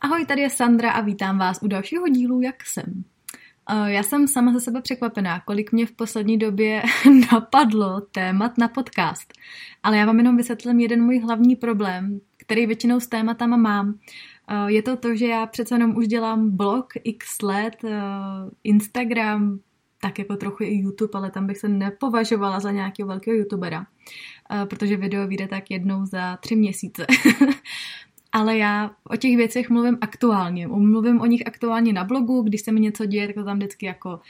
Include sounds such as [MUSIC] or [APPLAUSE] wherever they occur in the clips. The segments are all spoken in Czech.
Ahoj, tady je Sandra a vítám vás u dalšího dílu Jak jsem. Já jsem sama ze sebe překvapená, kolik mě v poslední době [LAUGHS] napadlo témat na podcast. Ale já vám jenom vysvětlím jeden můj hlavní problém, který většinou s tématama mám. Je to to, že já přece jenom už dělám blog x let, Instagram, tak jako trochu i YouTube, ale tam bych se nepovažovala za nějakého velkého youtubera, protože video vyjde tak jednou za tři měsíce. [LAUGHS] ale já o těch věcech mluvím aktuálně. Mluvím o nich aktuálně na blogu, když se mi něco děje, tak to tam vždycky jako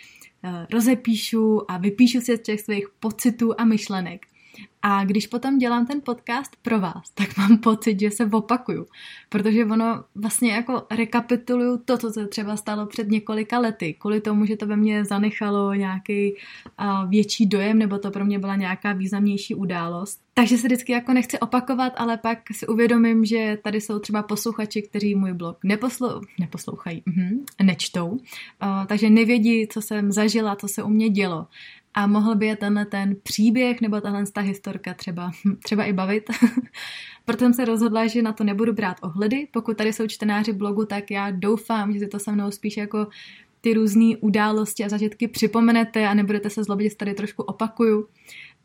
eh, rozepíšu a vypíšu si z těch svých pocitů a myšlenek. A když potom dělám ten podcast pro vás, tak mám [LAUGHS] pocit, že se opakuju, protože ono vlastně jako rekapituluju to, co se třeba stalo před několika lety, kvůli tomu, že to ve mně zanechalo nějaký větší dojem, nebo to pro mě byla nějaká významnější událost. Takže se vždycky jako nechci opakovat, ale pak si uvědomím, že tady jsou třeba posluchači, kteří můj blog neposlou, neposlouchají, uh-huh, nečtou, uh, takže nevědí, co jsem zažila, co se u mě dělo a mohl by je tenhle ten příběh nebo tahle ta historka třeba, třeba i bavit. [LAUGHS] Proto jsem se rozhodla, že na to nebudu brát ohledy. Pokud tady jsou čtenáři blogu, tak já doufám, že si to se mnou spíš jako ty různé události a zažitky připomenete a nebudete se zlobit, že tady trošku opakuju.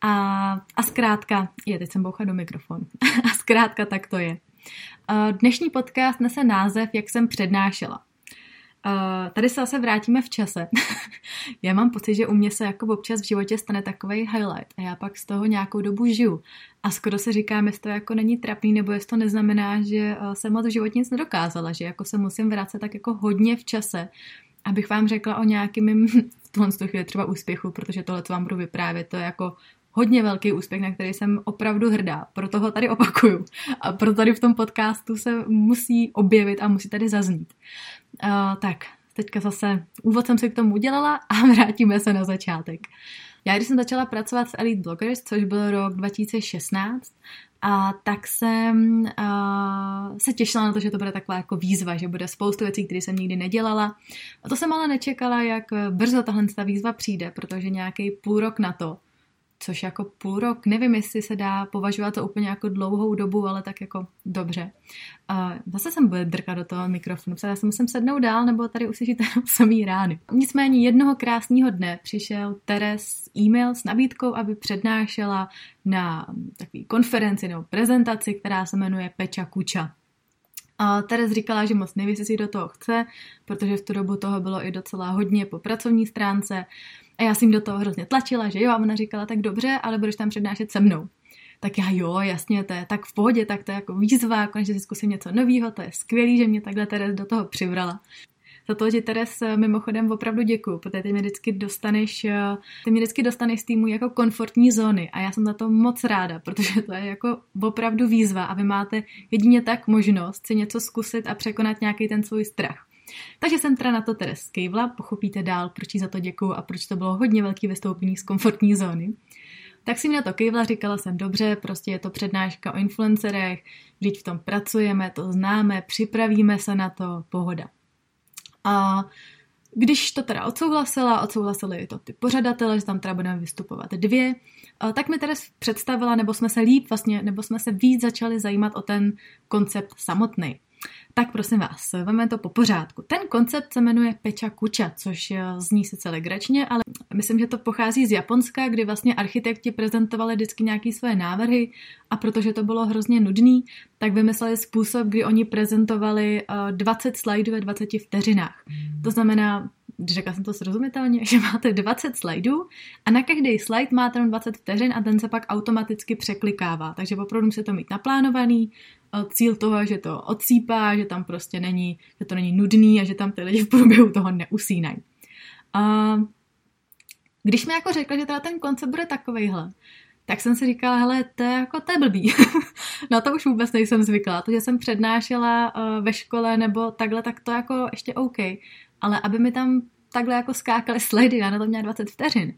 A, a zkrátka, je, teď jsem boucha do mikrofonu. [LAUGHS] a zkrátka tak to je. Dnešní podcast nese název, jak jsem přednášela. Uh, tady se zase vrátíme v čase. [LAUGHS] já mám pocit, že u mě se jako občas v životě stane takový highlight a já pak z toho nějakou dobu žiju. A skoro se říkám, jestli to jako není trapný, nebo jestli to neznamená, že uh, jsem moc v životě nic nedokázala, že jako se musím vrátit tak jako hodně v čase, abych vám řekla o nějakým mým [LAUGHS] v tuhle chvíli třeba úspěchu, protože tohle, co vám budu vyprávět, to je jako hodně velký úspěch, na který jsem opravdu hrdá. Proto ho tady opakuju. A proto tady v tom podcastu se musí objevit a musí tady zaznít. Uh, tak, teďka zase úvod jsem si k tomu udělala a [LAUGHS] vrátíme se na začátek. Já když jsem začala pracovat v Elite Bloggers, což byl rok 2016, a tak jsem uh, se těšila na to, že to bude taková jako výzva, že bude spoustu věcí, které jsem nikdy nedělala. A to jsem ale nečekala, jak brzo tahle ta výzva přijde, protože nějaký půl rok na to což jako půl rok, nevím, jestli se dá považovat to úplně jako dlouhou dobu, ale tak jako dobře. Uh, zase jsem bude drkat do toho mikrofonu, já se musím sednout dál, nebo tady uslyšíte [LAUGHS] samý rány. Nicméně jednoho krásného dne přišel Teres e-mail s nabídkou, aby přednášela na takové konferenci nebo prezentaci, která se jmenuje Peča Kuča. A Teres říkala, že moc neví, jestli si do toho chce, protože v tu dobu toho bylo i docela hodně po pracovní stránce. A já jsem do toho hrozně tlačila, že jo, a ona říkala, tak dobře, ale budeš tam přednášet se mnou. Tak já jo, jasně, to je tak v pohodě, tak to je jako výzva, konečně si zkusím něco nového, to je skvělý, že mě takhle Teres do toho přivrala. Za to, že Teres eh, mimochodem opravdu děkuju, protože ty mě vždycky dostaneš, eh, ty mě vždycky dostaneš z týmu jako komfortní zóny a já jsem za to moc ráda, protože to je jako opravdu výzva a vy máte jedině tak možnost si něco zkusit a překonat nějaký ten svůj strach. Takže jsem teda na to Teres skejvla, pochopíte dál, proč jí za to děkuju a proč to bylo hodně velký vystoupení z komfortní zóny. Tak si mi na to kejvla, říkala jsem dobře, prostě je to přednáška o influencerech, vždyť v tom pracujeme, to známe, připravíme se na to, pohoda. A když to teda odsouhlasila, odsouhlasili to ty pořadatele, že tam teda budeme vystupovat dvě, tak mi teda představila, nebo jsme se líp vlastně, nebo jsme se víc začali zajímat o ten koncept samotný. Tak prosím vás, vezmeme to po pořádku. Ten koncept se jmenuje Peča Kuča, což eh, zní sice legračně, ale myslím, že to pochází z Japonska, kdy vlastně architekti prezentovali vždycky nějaké své návrhy a protože to bylo hrozně nudný, tak vymysleli způsob, kdy oni prezentovali 20 eh, slajdů ve 20 vteřinách. To znamená, řekla jsem to srozumitelně, [LAUGHS] že máte 20 slajdů a na každý slide máte jenom 20 vteřin a ten se pak automaticky překlikává. Takže opravdu musíte to mít naplánovaný, cíl toho, že to odsýpá, že tam prostě není, že to není nudný a že tam ty lidi v průběhu toho neusínají. A když mi jako řekla, že teda ten koncept bude takovejhle, tak jsem si říkala, hele, to je jako, to je blbý. [LAUGHS] no to už vůbec nejsem zvyklá. To, že jsem přednášela uh, ve škole nebo takhle, tak to jako ještě OK. Ale aby mi tam takhle jako skákaly slidy, já na to měla 20 vteřin.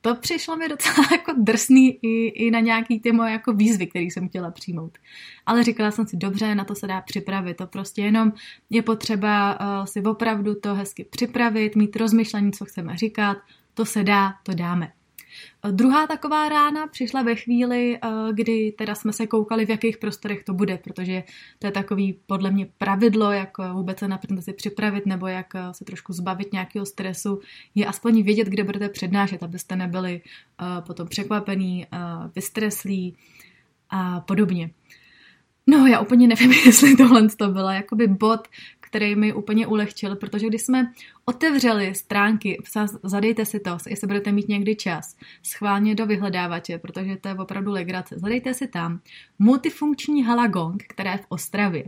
To přišlo mi docela [LAUGHS] jako drsný i, i na nějaký ty moje jako výzvy, které jsem chtěla přijmout. Ale říkala jsem si, dobře, na to se dá připravit. To prostě jenom je potřeba uh, si opravdu to hezky připravit, mít rozmyšlení, co chceme říkat, to se dá, to dáme. Druhá taková rána přišla ve chvíli, eh, kdy teda jsme se koukali, v jakých prostorech to bude, protože to je takový podle mě pravidlo, jak eh, vůbec se na prezentaci připravit nebo jak eh, se trošku zbavit nějakého stresu, je aspoň vědět, kde budete přednášet, abyste nebyli potom překvapený, vystreslí a podobně. No, já úplně nevím, [LAUGHS] jestli tohle to byla jakoby bod, který mi úplně ulehčil, protože když jsme otevřeli stránky, zadejte si to, jestli budete mít někdy čas, schválně do vyhledávače, protože to je opravdu legrace, zadejte si tam multifunkční hala Gong, která je v Ostravě.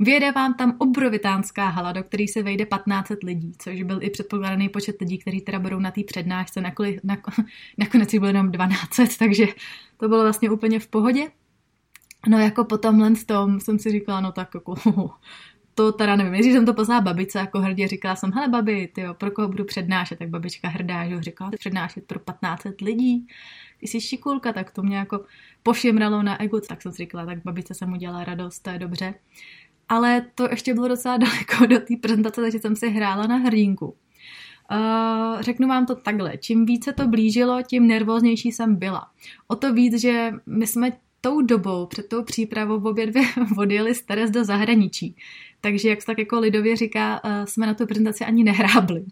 Vyjede vám tam obrovitánská hala, do které se vejde 1500 lidí, což byl i předpokládaný počet lidí, kteří teda budou na té přednášce, nakonec, [LAUGHS] nakonec jich bylo jenom 1200, takže to bylo vlastně úplně v pohodě. No jako po tomhle tom jsem si říkala, no tak jako [LAUGHS] to teda nevím, když jsem to poslala babice jako hrdě, říkala jsem, hele babi, ty jo, pro koho budu přednášet, tak babička hrdá, že říkala, přednášet pro 1500 lidí, ty jsi šikulka, tak to mě jako pošimralo na ego, tak jsem si říkala, tak babice jsem udělala radost, to je dobře. Ale to ještě bylo docela [LAUGHS] daleko do té prezentace, takže jsem si hrála na hrdinku. Uh, řeknu vám to takhle, čím více to blížilo, tím nervóznější jsem byla. O to víc, že my jsme tou dobou, před tou přípravou obě dvě [LAUGHS] odjeli z Teres do zahraničí. Takže, jak se tak jako lidově říká, eh, jsme na tu prezentaci ani nehrábli.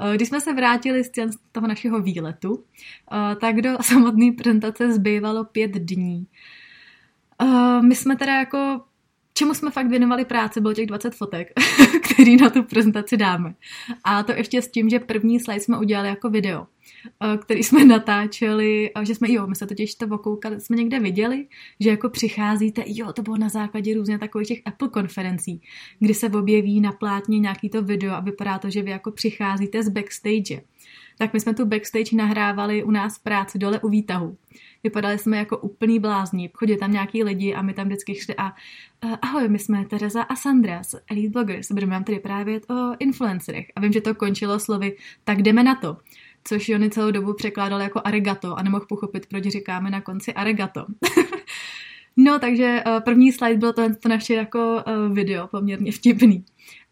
Eh, když jsme se vrátili z toho našeho výletu, eh, tak do [LAUGHS] samotné prezentace zbývalo pět dní. My jsme teda jako čemu jsme fakt věnovali práci, bylo těch 20 fotek, [LAUGHS] který na tu prezentaci dáme. A to ještě s tím, že první slide jsme udělali jako video. Eh, který jsme [LAUGHS] natáčeli, že jsme, jo, my se totiž to okoukali, jsme někde viděli, že jako přicházíte, jo, to bylo na základě různě takových těch Apple konferencí, kdy se objeví na plátně nějaký to video a vypadá to, že vy jako přicházíte z backstage. Tak my jsme tu backstage nahrávali u nás práci dole u výtahu. Vypadali jsme jako úplný blázni. Chodili tam nějaký lidi a my tam vždycky šli a uh, ahoj, my jsme Tereza a Sandra z Elite Bloggers. Budeme vám tady právě o influencerech. A vím, že to končilo slovy, tak jdeme na to což Jony celou dobu překládal jako arigato a nemohl pochopit, proč říkáme na konci arigato. [LAUGHS] no, takže uh, první slide bylo to, to naše jako uh, video, poměrně vtipný.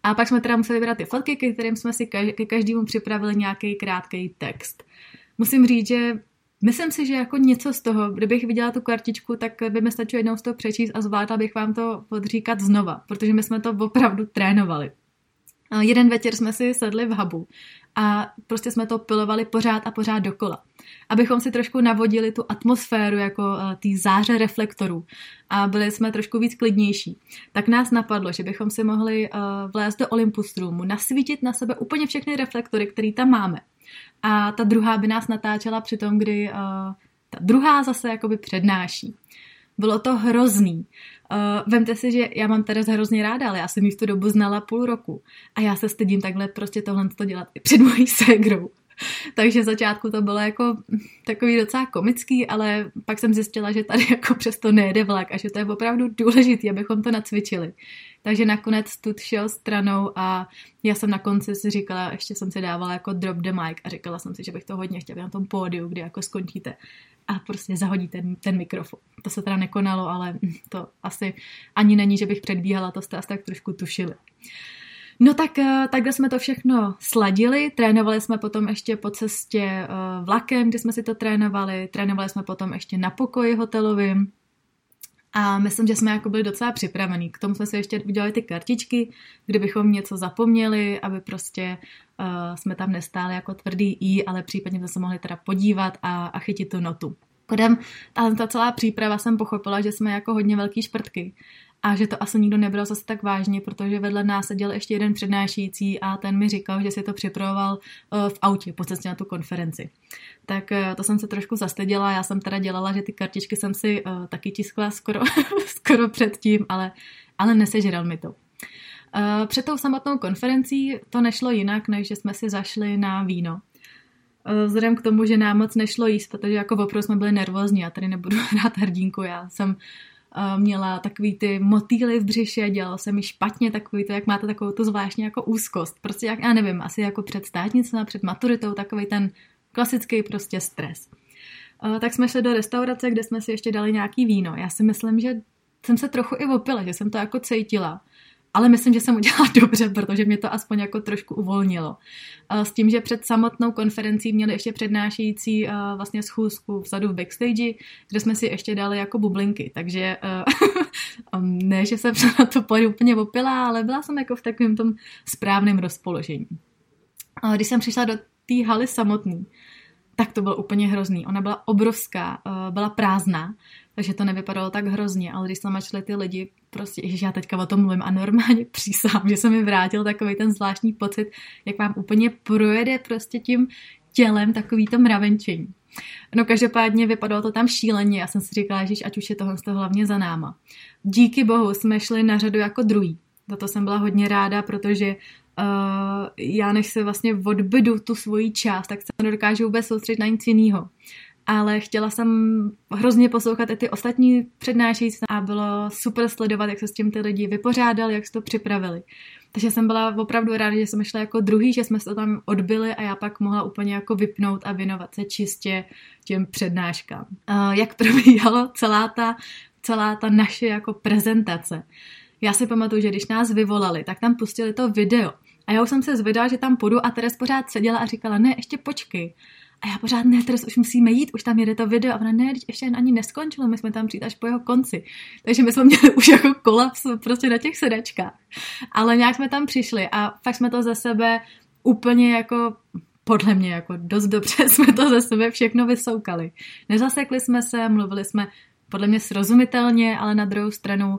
A pak jsme teda museli vybrat ty fotky, ke kterým jsme si ke každému připravili nějaký krátký text. Musím říct, že myslím si, že jako něco z toho, kdybych viděla tu kartičku, tak by mi stačilo jednou z toho přečíst a zvládla bych vám to odříkat znova, protože my jsme to opravdu trénovali. Jeden večer jsme si sedli v hubu a prostě jsme to pilovali pořád a pořád dokola. Abychom si trošku navodili tu atmosféru jako uh, tý záře reflektorů a byli jsme trošku víc klidnější. Tak nás napadlo, že bychom si mohli uh, vlézt do Olympus Roomu, nasvítit na sebe úplně všechny reflektory, které tam máme. A ta druhá by nás natáčela při tom, kdy uh, ta druhá zase jakoby přednáší. Bylo to hrozný. Uh, vemte si, že já mám Terez hrozně ráda, ale já jsem ji v tu dobu znala půl roku. A já se stydím takhle prostě tohle to dělat i před mojí ségrou. [LAUGHS] Takže začátku to bylo jako takový docela komický, ale pak jsem zjistila, že tady jako přesto nejede vlak a že to je opravdu důležité, abychom to nacvičili. Takže nakonec tu šel stranou a já jsem na konci si říkala, ještě jsem si dávala jako drop the mic a říkala jsem si, že bych to hodně chtěla na tom pódiu, kdy jako skončíte a prostě zahodí ten, ten mikrofon. To se teda nekonalo, ale to asi ani není, že bych předbíhala, to jste asi tak trošku tušili. No tak eh, takhle jsme to všechno sladili, trénovali jsme potom ještě po cestě eh, vlakem, kdy jsme si to trénovali, trénovali jsme potom ještě na pokoji hotelovým, a myslím, že jsme jako byli docela připravení. K tomu jsme si ještě udělali ty kartičky, kdybychom něco zapomněli, aby prostě uh, jsme tam nestáli jako tvrdý i, ale případně jsme se mohli teda podívat a, a chytit tu notu. Kodem, ta, ta celá příprava jsem pochopila, že jsme jako hodně velký šprtky a že to asi nikdo nebral zase tak vážně, protože vedle nás seděl ještě jeden přednášející a ten mi říkal, že si to připravoval uh, v autě po cestě na tu konferenci. Tak uh, to jsem se trošku zastyděla, já jsem teda dělala, že ty kartičky jsem si uh, taky tiskla skoro, [LAUGHS] skoro předtím, ale, ale nesežral mi to. Před tou samotnou konferencí to nešlo jinak, než že jsme si zašli na víno. Eh, vzhledem k tomu, že nám moc nešlo jíst, protože jako opravdu jsme byli nervózní, já tady nebudu [LAUGHS] hrát hrdinku, já jsem měla takový ty motýly v břiše, dělalo se mi špatně, takový to, jak máte takovou tu zvláštní jako úzkost. Prostě jak, já nevím, asi jako před státnicem, před maturitou, takový ten klasický prostě stres. Uh, tak jsme šli do restaurace, kde jsme si ještě dali nějaký víno. Já si myslím, že jsem se trochu i opila, že jsem to jako cítila ale myslím, že jsem udělala [LAUGHS] dobře, protože mě to aspoň jako trošku uvolnilo. S tím, že před samotnou konferencí měli ještě přednášející vlastně schůzku vzadu v backstage, kde jsme si ještě dali jako bublinky, takže [LAUGHS] um, ne, že jsem se na to pojď úplně opila, ale byla jsem jako v takovém tom správném rozpoložení. Když jsem přišla do té haly samotný, tak to bylo úplně hrozný. Ona byla obrovská, byla prázdná, takže to nevypadalo tak hrozně, ale když jsme šli ty lidi, prostě, že já teďka o tom mluvím a normálně [LAUGHS] přísám, že se mi vrátil takový ten zvláštní pocit, jak vám úplně projede prostě tím tělem takový to mravenčení. No každopádně vypadalo to tam šíleně, já jsem si říkala, že ať už je tohle to hlavně za náma. Díky bohu jsme šli na řadu jako druhý. Za to jsem byla hodně ráda, protože já než se vlastně odbydu tu svoji část, tak se nedokážu vůbec soustředit na nic jiného ale chtěla jsem hrozně poslouchat i ty ostatní přednášející a bylo super sledovat, jak se s tím ty lidi vypořádali, jak se to připravili. Takže jsem byla opravdu ráda, že jsme šli jako druhý, že jsme se to tam odbyli a já pak mohla úplně jako vypnout a věnovat se čistě těm přednáškám. Jak probíhalo celá ta, celá ta naše jako prezentace. Já si pamatuju, že když nás vyvolali, tak tam pustili to video. A já už jsem se zvedala, že tam půjdu a Teres pořád seděla a říkala, ne, ještě počkej. A já pořád, ne, teraz už musíme jít, už tam jede to video. A ona, ne, ještě ani neskončilo, my jsme tam přijít až po jeho konci. Takže my jsme měli [LAUGHS] už jako kolaps prostě na těch sedačkách. Ale nějak jsme tam přišli a fakt jsme to za sebe úplně jako podle mě jako dost dobře [LAUGHS] jsme to ze sebe všechno vysoukali. Nezasekli jsme se, mluvili jsme podle mě srozumitelně, ale na druhou stranu uh,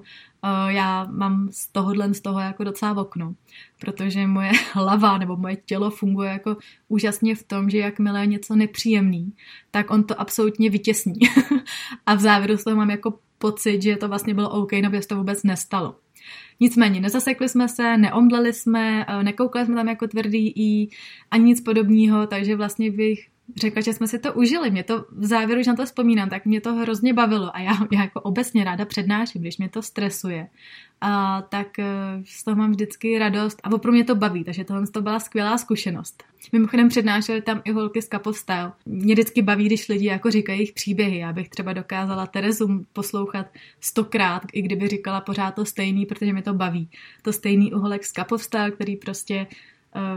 já mám z tohohle z toho jako docela v oknu, protože moje [LAUGHS] hlava nebo moje tělo funguje jako úžasně v tom, že jakmile je něco nepříjemný, tak on to absolutně vytěsní. [LAUGHS] a v závěru z toho mám jako pocit, že to vlastně bylo OK, nebo to vůbec nestalo. Nicméně nezasekli jsme se, neomdleli jsme, eh, nekoukali jsme tam jako tvrdý i ani nic podobného, takže vlastně bych řekla, že jsme si to užili. Mě to v závěru, že na to vzpomínám, tak mě to hrozně bavilo a já, já jako obecně ráda přednáším, když mě to stresuje, a, tak eh, z toho mám vždycky radost a opravdu mě to baví, takže tohle to byla skvělá zkušenost. Mimochodem přednášeli tam i holky z Cup of Style. Mě vždycky baví, když lidi jako říkají jejich příběhy. Já bych třeba dokázala Terezu poslouchat stokrát, i kdyby říkala pořád to stejný, protože mi to baví. To stejný uholek z Cup of Style, který prostě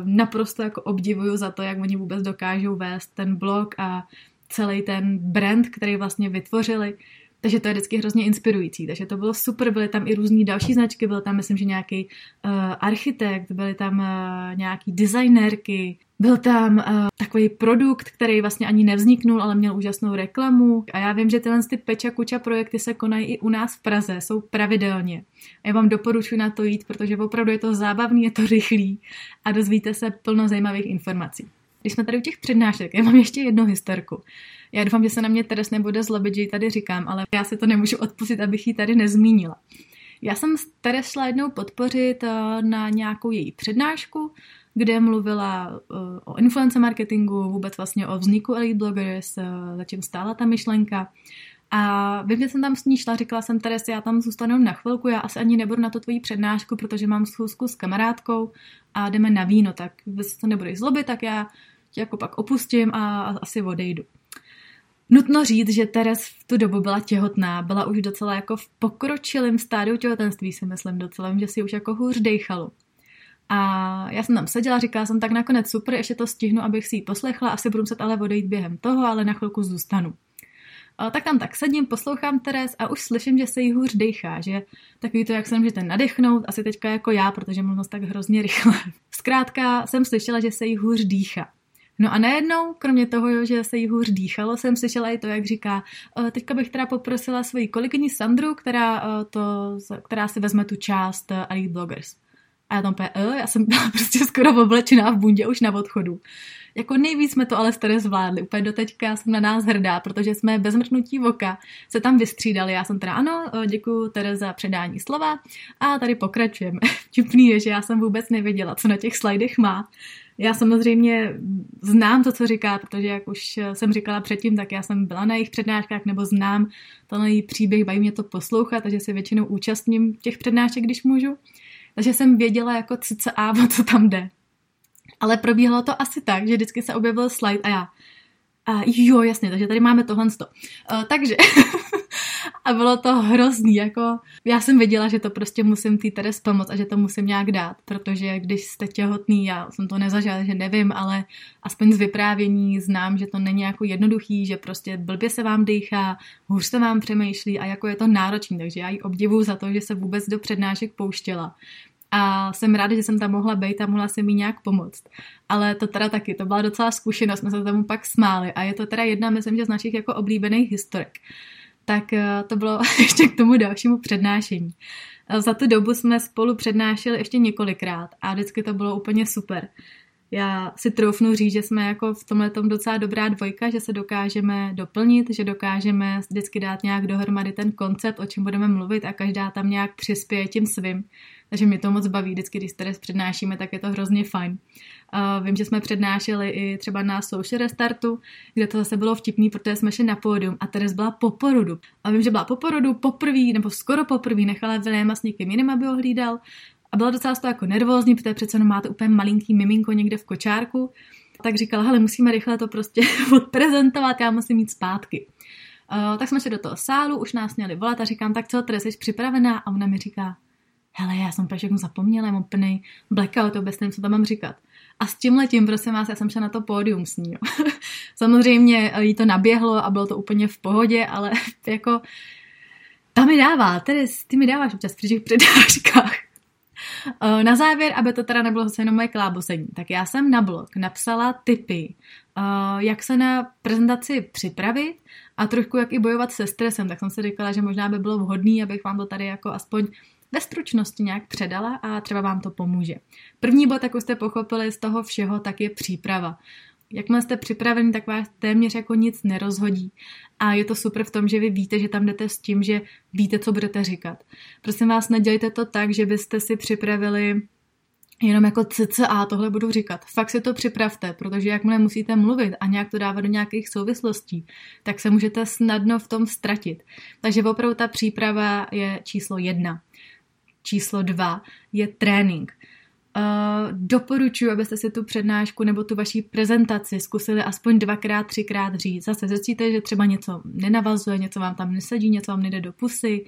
naprosto jako obdivuju za to, jak oni vůbec dokážou vést ten blog a celý ten brand, který vlastně vytvořili. Takže to je vždycky hrozně inspirující. Takže to bylo super, byly tam i různý další značky, byl tam myslím, že nějaký uh, architekt, byly tam uh, nějaký designérky, byl tam uh, takový produkt, který vlastně ani nevzniknul, ale měl úžasnou reklamu. A já vím, že tyhle ty Peča Kuča projekty se konají i u nás v Praze, jsou pravidelně. A já vám doporučuji na to jít, protože opravdu je to zábavný, je to rychlý a dozvíte se plno zajímavých informací. Když jsme tady u těch přednášek, já mám ještě jednu historku. Já doufám, že se na mě Teres nebude zlobit, že ji tady říkám, ale já si to nemůžu odpustit, abych ji tady nezmínila. Já jsem Teres šla jednou podpořit eh, na nějakou její přednášku, kde mluvila eh, o influencer marketingu, vůbec vlastně o vzniku Elite Bloggers, eh, za čím stála ta myšlenka. A vím, že jsem tam s ní šla, říkala jsem, Teres, já tam zůstanu na chvilku, já asi ani nebudu na to tvoji přednášku, protože mám schůzku s kamarádkou a jdeme na víno, tak se to nebudeš zlobit, tak já jako pak opustím a asi odejdu. Nutno říct, že Teres v tu dobu byla těhotná, byla už docela jako v pokročilém stádiu těhotenství, si myslím docela, že si už jako hůř dejchalo. A já jsem tam seděla, říkala jsem tak nakonec super, ještě to stihnu, abych si ji poslechla, asi budu muset ale odejít během toho, ale na chvilku zůstanu. A tak tam tak sedím, poslouchám Teres a už slyším, že se jí hůř dejchá, že takový to, jak se můžete nadechnout, asi teďka jako já, protože mluvím tak hrozně rychle. Zkrátka jsem slyšela, že se jí hůř dýchá. No a najednou, kromě toho, že se jí hůř dýchalo, jsem slyšela i to, jak říká, e, teďka bych teda poprosila svoji kolegyni Sandru, která, e, to, která si vezme tu část e, Elite Bloggers. A já tam úplně, já jsem byla [LAUGHS] prostě skoro oblečená v bundě už na odchodu. Jako nejvíc jsme to ale staré zvládli. Úplně do teďka jsem na nás hrdá, protože jsme bez mrknutí voka se tam vystřídali. Já jsem teda ano, děkuji Tere za předání slova a tady pokračujeme. [LAUGHS] Vtipný je, že já jsem vůbec nevěděla, co na těch slajdech má Já samozřejmě znám to, co říká, protože jak už jsem říkala předtím, tak já jsem byla na jejich přednáškách nebo znám tenhle její příběh, baví mě to poslouchat, takže se většinou účastním těch přednášek, když můžu. Takže jsem věděla jako cca, o co tam jde. Ale probíhalo to asi tak, že vždycky se objevil slide a já, a jo, jasně, takže tady máme tohle. Uh, takže [LAUGHS] a bylo to hrozný, jako já jsem věděla, že to prostě musím tý Teres pomoct a že to musím nějak dát, protože když jste těhotný, já jsem to nezažila, že nevím, ale aspoň z vyprávění znám, že to není jako jednoduchý, že prostě blbě se vám dýchá, hůř se vám přemýšlí a jako je to náročný, takže já ji obdivuju za to, že se vůbec do přednášek pouštěla a jsem ráda, že jsem tam mohla být a mohla se mi nějak pomoct. Ale to teda taky, to byla docela zkušenost, jsme se tomu pak smáli a je to teda jedna, myslím, že z našich jako oblíbených historek. Tak eh, to bylo [LAUGHS] ještě k tomu dalšímu přednášení. Eh, za tu dobu jsme spolu přednášeli ještě několikrát a vždycky to bylo úplně super. Já si troufnu říct, že jsme jako v tomhle tom docela dobrá dvojka, že se dokážeme doplnit, že dokážeme vždycky dát nějak dohromady ten koncept, o čem budeme mluvit a každá tam nějak přispěje tím svým. Takže mě to moc baví, vždycky, když tady přednášíme, tak je to hrozně fajn. Vím, že jsme přednášeli i třeba na Social Restartu, kde to zase bylo vtipný, protože jsme šli na pódium a Teres byla po porodu. A vím, že byla po porodu poprvé, nebo skoro poprvé, nechala Viléma s někým jiným, aby ho hlídal. A byla docela z toho jako nervózní, protože přece jenom máte úplně malinký miminko někde v kočárku. Tak říkala, hele, musíme rychle to prostě [LAUGHS] odprezentovat, já musím mít zpátky. Uh, tak jsme šli do toho sálu, už nás měli volat a říkám, tak co, Teres, jsi připravená? A ona mi říká, hele, já jsem úplně všechno zapomněla, mám plný blackout, vůbec nevím, co tam mám říkat. A s tím letím, prosím vás, já jsem šla na to pódium s ní. [LAUGHS] Samozřejmě jí to naběhlo a bylo to úplně v pohodě, ale [LAUGHS] jako ta mi dává, tedy ty mi dáváš občas při těch [LAUGHS] přednáškách. Eh, na závěr, aby to teda nebylo zase jenom moje klábosení, tak já jsem na blog napsala tipy, eh, jak se na prezentaci připravit a trošku jak i bojovat se stresem, tak jsem si říkala, že možná by bylo vhodné, abych vám to tady jako aspoň ve stručnosti nějak předala a třeba vám to pomůže. První bod, jak už jste pochopili z toho všeho, tak je příprava. Jakmile jste připraveni, tak vás téměř jako nic nerozhodí. A je to super v tom, že vy víte, že tam jdete s tím, že víte, co budete říkat. Prosím vás, nedělejte to tak, že byste si připravili jenom jako cca tohle budu říkat. Fakt si to připravte, protože jakmile musíte mluvit a nějak to dávat do nějakých souvislostí, tak se můžete snadno v tom ztratit. Takže opravdu ta příprava je číslo jedna číslo dva je trénink. Uh, doporučuji, abyste si tu přednášku nebo tu vaší prezentaci zkusili aspoň dvakrát, třikrát říct. Zase zjistíte, že třeba něco nenavazuje, něco vám tam nesedí, něco vám nejde do pusy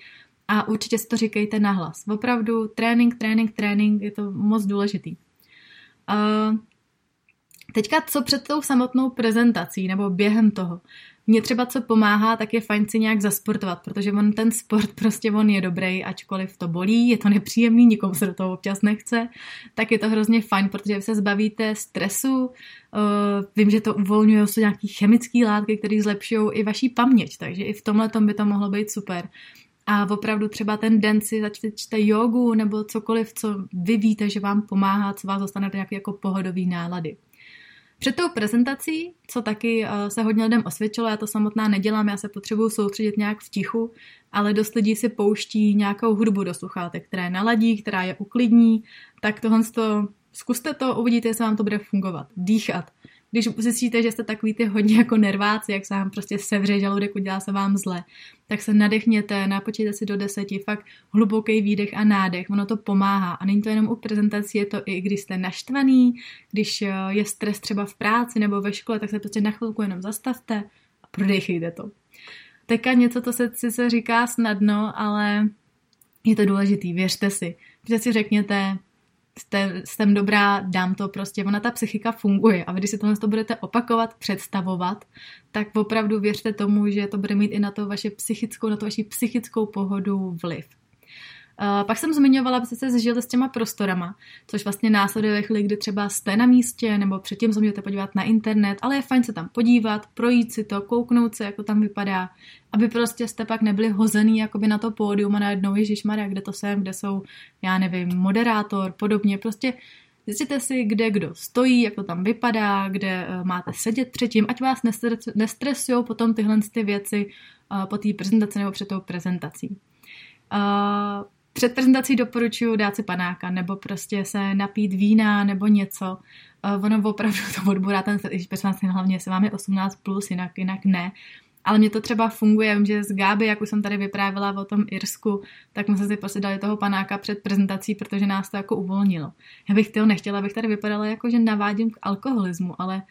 a určitě si to říkejte nahlas. Opravdu trénink, trénink, trénink, je to moc důležitý. Uh, teďka co před tou samotnou prezentací nebo během toho? Mně třeba co pomáhá, tak je fajn si nějak zasportovat, protože on ten sport prostě on je dobrý, ačkoliv to bolí, je to nepříjemný, nikomu se do toho občas nechce, tak je to hrozně fajn, protože se zbavíte stresu, uh, vím, že to uvolňuje se nějaký chemické látky, které zlepšují i vaší paměť, takže i v tomhle by to mohlo být super. A opravdu třeba ten den si začnete jogu nebo cokoliv, co vy víte, že vám pomáhá, co vás dostane do nějaké jako pohodový nálady. Před tou prezentací, co taky uh, se hodně lidem osvědčilo, já to samotná nedělám, já se potřebuju soustředit nějak v tichu, ale dost lidí si pouští nějakou hudbu do sluchátek, která je naladí, která je uklidní, tak tohle to, zkuste to, uvidíte, jestli vám to bude fungovat. Dýchat když zjistíte, že jste takový ty hodně jako nerváci, jak se vám prostě sevře žaludek, udělá se vám zle, tak se nadechněte, napočíte si do deseti, fakt hluboký výdech a nádech, ono to pomáhá. A není to jenom u prezentací, je to i když jste naštvaný, když eh, je stres třeba v práci nebo ve škole, tak se prostě na chvilku jenom zastavte a prodechejte to. Teďka něco, to se sice říká snadno, ale je to důležitý, věřte si. Protože si řekněte, jste, jsem dobrá, dám to prostě, ona ta psychika funguje a vy, když si tohle to budete opakovat, představovat, tak opravdu věřte tomu, že to bude mít i na to vaše psychickou, na to vaši psychickou pohodu vliv. Pak jsem zmiňovala, abyste se zžili s těma prostorama, což vlastně následuje chvíli, kdy třeba jste na místě, nebo předtím se můžete podívat na internet, ale je fajn se tam podívat, projít si to, kouknout se, jak to tam vypadá, aby prostě jste pak nebyli hozený jakoby na to pódium a najednou Maria, kde to jsem, kde jsou, já nevím, moderátor, podobně, prostě Zjistíte si, kde kdo stojí, jak to tam vypadá, kde uh, máte sedět předtím, ať vás nestresují potom tyhle ty věci uh, po té prezentaci nebo před tou prezentací. Před prezentací doporučuji dát si panáka, nebo prostě se napít vína, nebo něco. Uh, ono opravdu [LAUGHS] to odborá ten se hlavně se vám je 18+, plus, jinak, jinak ne. Ale mně to třeba funguje, vím, že z Gáby, jak už jsem tady vyprávěla o tom Irsku, tak jsme se si prostě dali toho panáka před prezentací, protože nás to jako uvolnilo. Já bych toho nechtěla, abych tady vypadala jako, že navádím k alkoholismu, ale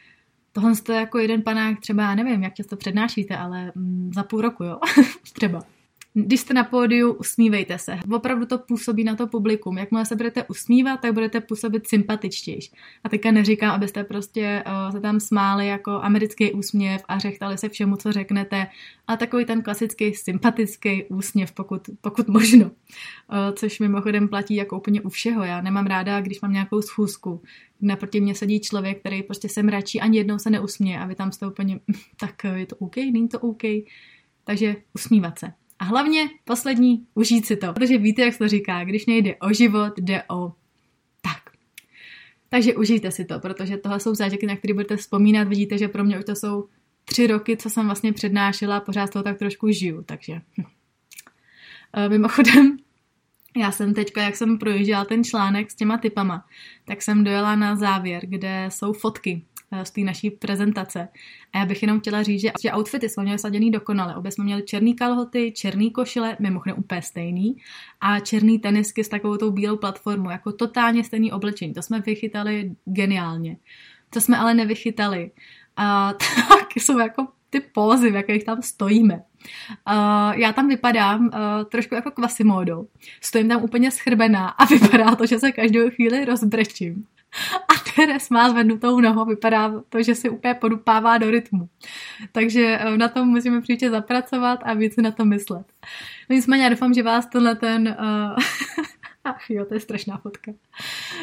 tohle je jako jeden panák třeba, já nevím, jak často přednášíte, ale mm, za půl roku, jo, [LAUGHS] třeba. Když jste na pódiu, usmívejte se. Opravdu to působí na to publikum. Jakmile se budete usmívat, tak budete působit sympatičtější. A teďka neříkám, abyste prostě uh, se tam smáli jako americký úsměv a řechtali se všemu, co řeknete. A takový ten klasický sympatický úsměv, pokud, pokud možno. Uh, což mimochodem platí jako úplně u všeho. Já nemám ráda, když mám nějakou schůzku. Naproti mě sedí člověk, který prostě se mračí, ani jednou se neusměje a vy tam jste úplně, tak je to OK, není to OK. Takže usmívat se. A hlavně poslední, užít si to. Protože víte, jak se to říká, když nejde o život, jde o tak. Takže užijte si to, protože tohle jsou zážitky, na které budete vzpomínat. Vidíte, že pro mě už to jsou tři roky, co jsem vlastně přednášela a pořád toho tak trošku žiju, takže... Hm. E, mimochodem, já jsem teďka, jak jsem projížděla ten článek s těma typama, tak jsem dojela na závěr, kde jsou fotky z té naší prezentace. A já bych jenom chtěla říct, že, že outfity jsme měli saděný dokonale. Obě jsme měli černý kalhoty, černý košile, mimochodem úplně stejný, a černý tenisky s takovou tou bílou platformou, jako totálně stejný oblečení. To jsme vychytali geniálně. To jsme ale nevychytali. A [LAUGHS] tak jsou jako ty pózy, v jakých tam stojíme. Uh, já tam vypadám uh, trošku jako Quasimodo. Stojím tam úplně schrbená a [LAUGHS] vypadá to, že se každou chvíli rozbrečím. A Teres má zvednutou nohu, vypadá to, že si úplně podupává do rytmu. Takže eh, na tom musíme příště zapracovat a víc na to myslet. Nicméně já doufám, že vás tenhle ten uh, [LAUGHS] Ach [LAUGHS] jo, to je strašná fotka.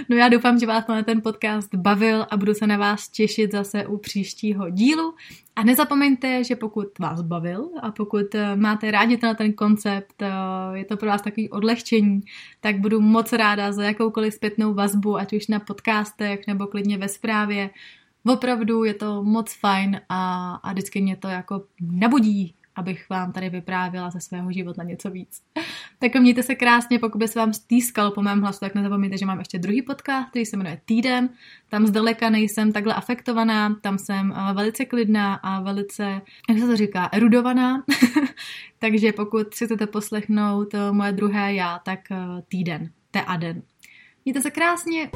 No já doufám, že vás ten podcast bavil a budu se na vás těšit zase u příštího dílu. A nezapomeňte, že pokud vás bavil a pokud eh, máte rádi ten, ten koncept, eh, je to pro vás takový odlehčení, tak budu moc ráda za jakoukoliv zpětnou vazbu, ať už na podcastech nebo klidně ve zprávě. Opravdu je to moc fajn a, a vždycky mě to jako nabudí abych vám tady vyprávěla ze svého života něco víc. [LAUGHS] Tak mějte se krásně, pokud by se vám stýskal po mém hlasu, tak nezapomeňte, že mám ještě druhý podcast, který se jmenuje Týden. Tam zdaleka nejsem takhle afektovaná, tam jsem eh, velice klidná a velice, jak se to říká, erudovaná. [LAUGHS] Takže pokud si chcete poslechnout eh, moje druhé já, tak eh, Týden, te a den. Mějte se krásně.